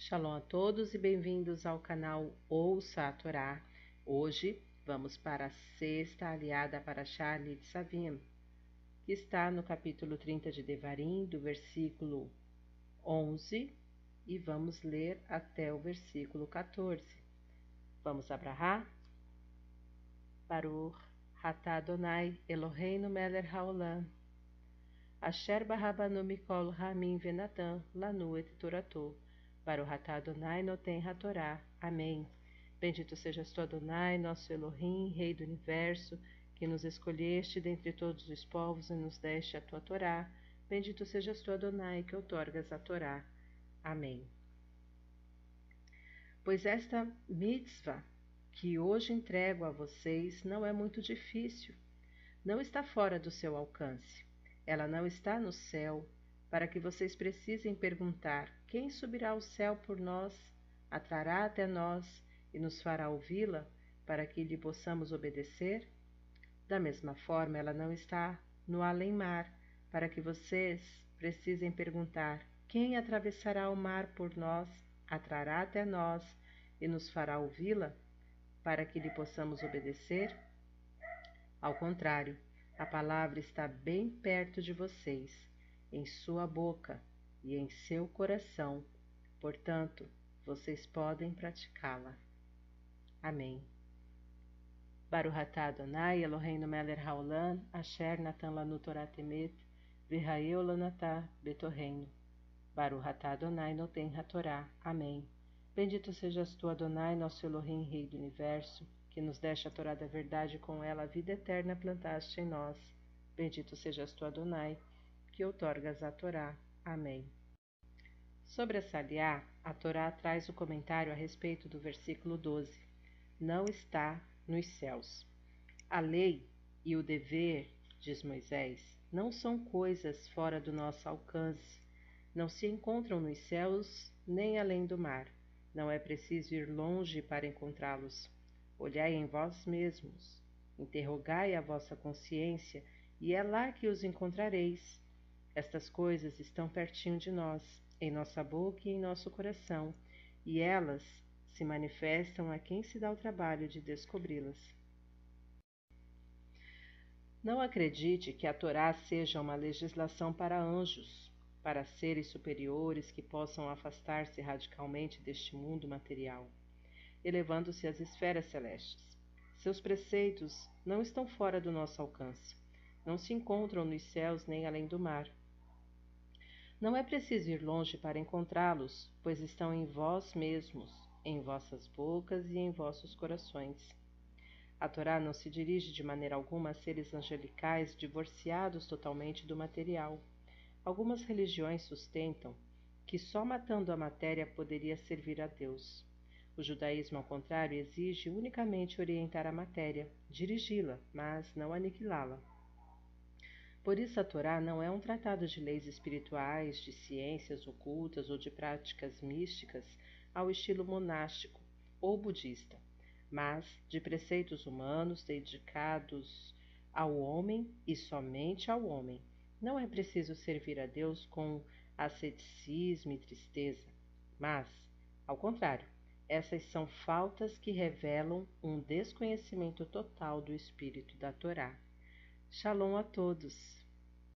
Shalom a todos e bem-vindos ao canal Ouça a Torá. Hoje vamos para a sexta aliada para Charlie de Savim, que está no capítulo 30 de Devarim, do versículo 11, e vamos ler até o versículo 14. Vamos abrahar? Baruch Hatá Adonai Eloheinu Meler Haolam Asher Barabanu Mikol Ramin Venatan Lanu et Toratou Baruhatá Adonai Noten Hatorá. Amém. Bendito sejas tu, Adonai, nosso Elohim, Rei do Universo, que nos escolheste dentre todos os povos e nos deste a tua Torá. Bendito sejas tu, Adonai, que outorgas a Torá. Amém. Pois esta mitzvah que hoje entrego a vocês não é muito difícil, não está fora do seu alcance. Ela não está no céu, para que vocês precisem perguntar: quem subirá ao céu por nós, atrará até nós e nos fará ouvi-la, para que lhe possamos obedecer? Da mesma forma, ela não está no além-mar, para que vocês precisem perguntar: quem atravessará o mar por nós, atrará até nós e nos fará ouvi-la, para que lhe possamos obedecer? Ao contrário, a palavra está bem perto de vocês em sua boca e em seu coração, portanto, vocês podem praticá-la. Amém. Baruhatá Adonai Eloheinu Meler Haolam Asher Natan Lanu Torah Temet Virraeu Lanatá Betorreino Baruhatá Adonai Noten HaTorá. Amém. Bendito sejas tu, Adonai, nosso Elohim, Rei do Universo, que nos deste a Torá da verdade e com ela a vida eterna plantaste em nós. Bendito sejas tu, Adonai, que outorgas a Torá. Amém. Sobre a Saliá, a Torá traz o comentário a respeito do versículo 12. Não está nos céus. A lei e o dever, diz Moisés, não são coisas fora do nosso alcance. Não se encontram nos céus nem além do mar. Não é preciso ir longe para encontrá-los. Olhai em vós mesmos, interrogai a vossa consciência, e é lá que os encontrareis. Estas coisas estão pertinho de nós, em nossa boca e em nosso coração, e elas se manifestam a quem se dá o trabalho de descobri-las. Não acredite que a Torá seja uma legislação para anjos, para seres superiores que possam afastar-se radicalmente deste mundo material, elevando-se às esferas celestes. Seus preceitos não estão fora do nosso alcance, não se encontram nos céus nem além do mar. Não é preciso ir longe para encontrá-los, pois estão em vós mesmos, em vossas bocas e em vossos corações. A Torá não se dirige de maneira alguma a seres angelicais divorciados totalmente do material. Algumas religiões sustentam que só matando a matéria poderia servir a Deus. O judaísmo, ao contrário, exige unicamente orientar a matéria, dirigi-la, mas não aniquilá-la. Por isso, a Torá não é um tratado de leis espirituais, de ciências ocultas ou de práticas místicas ao estilo monástico ou budista, mas de preceitos humanos dedicados ao homem e somente ao homem. Não é preciso servir a Deus com asceticismo e tristeza, mas, ao contrário, essas são faltas que revelam um desconhecimento total do espírito da Torá. Shalom a todos!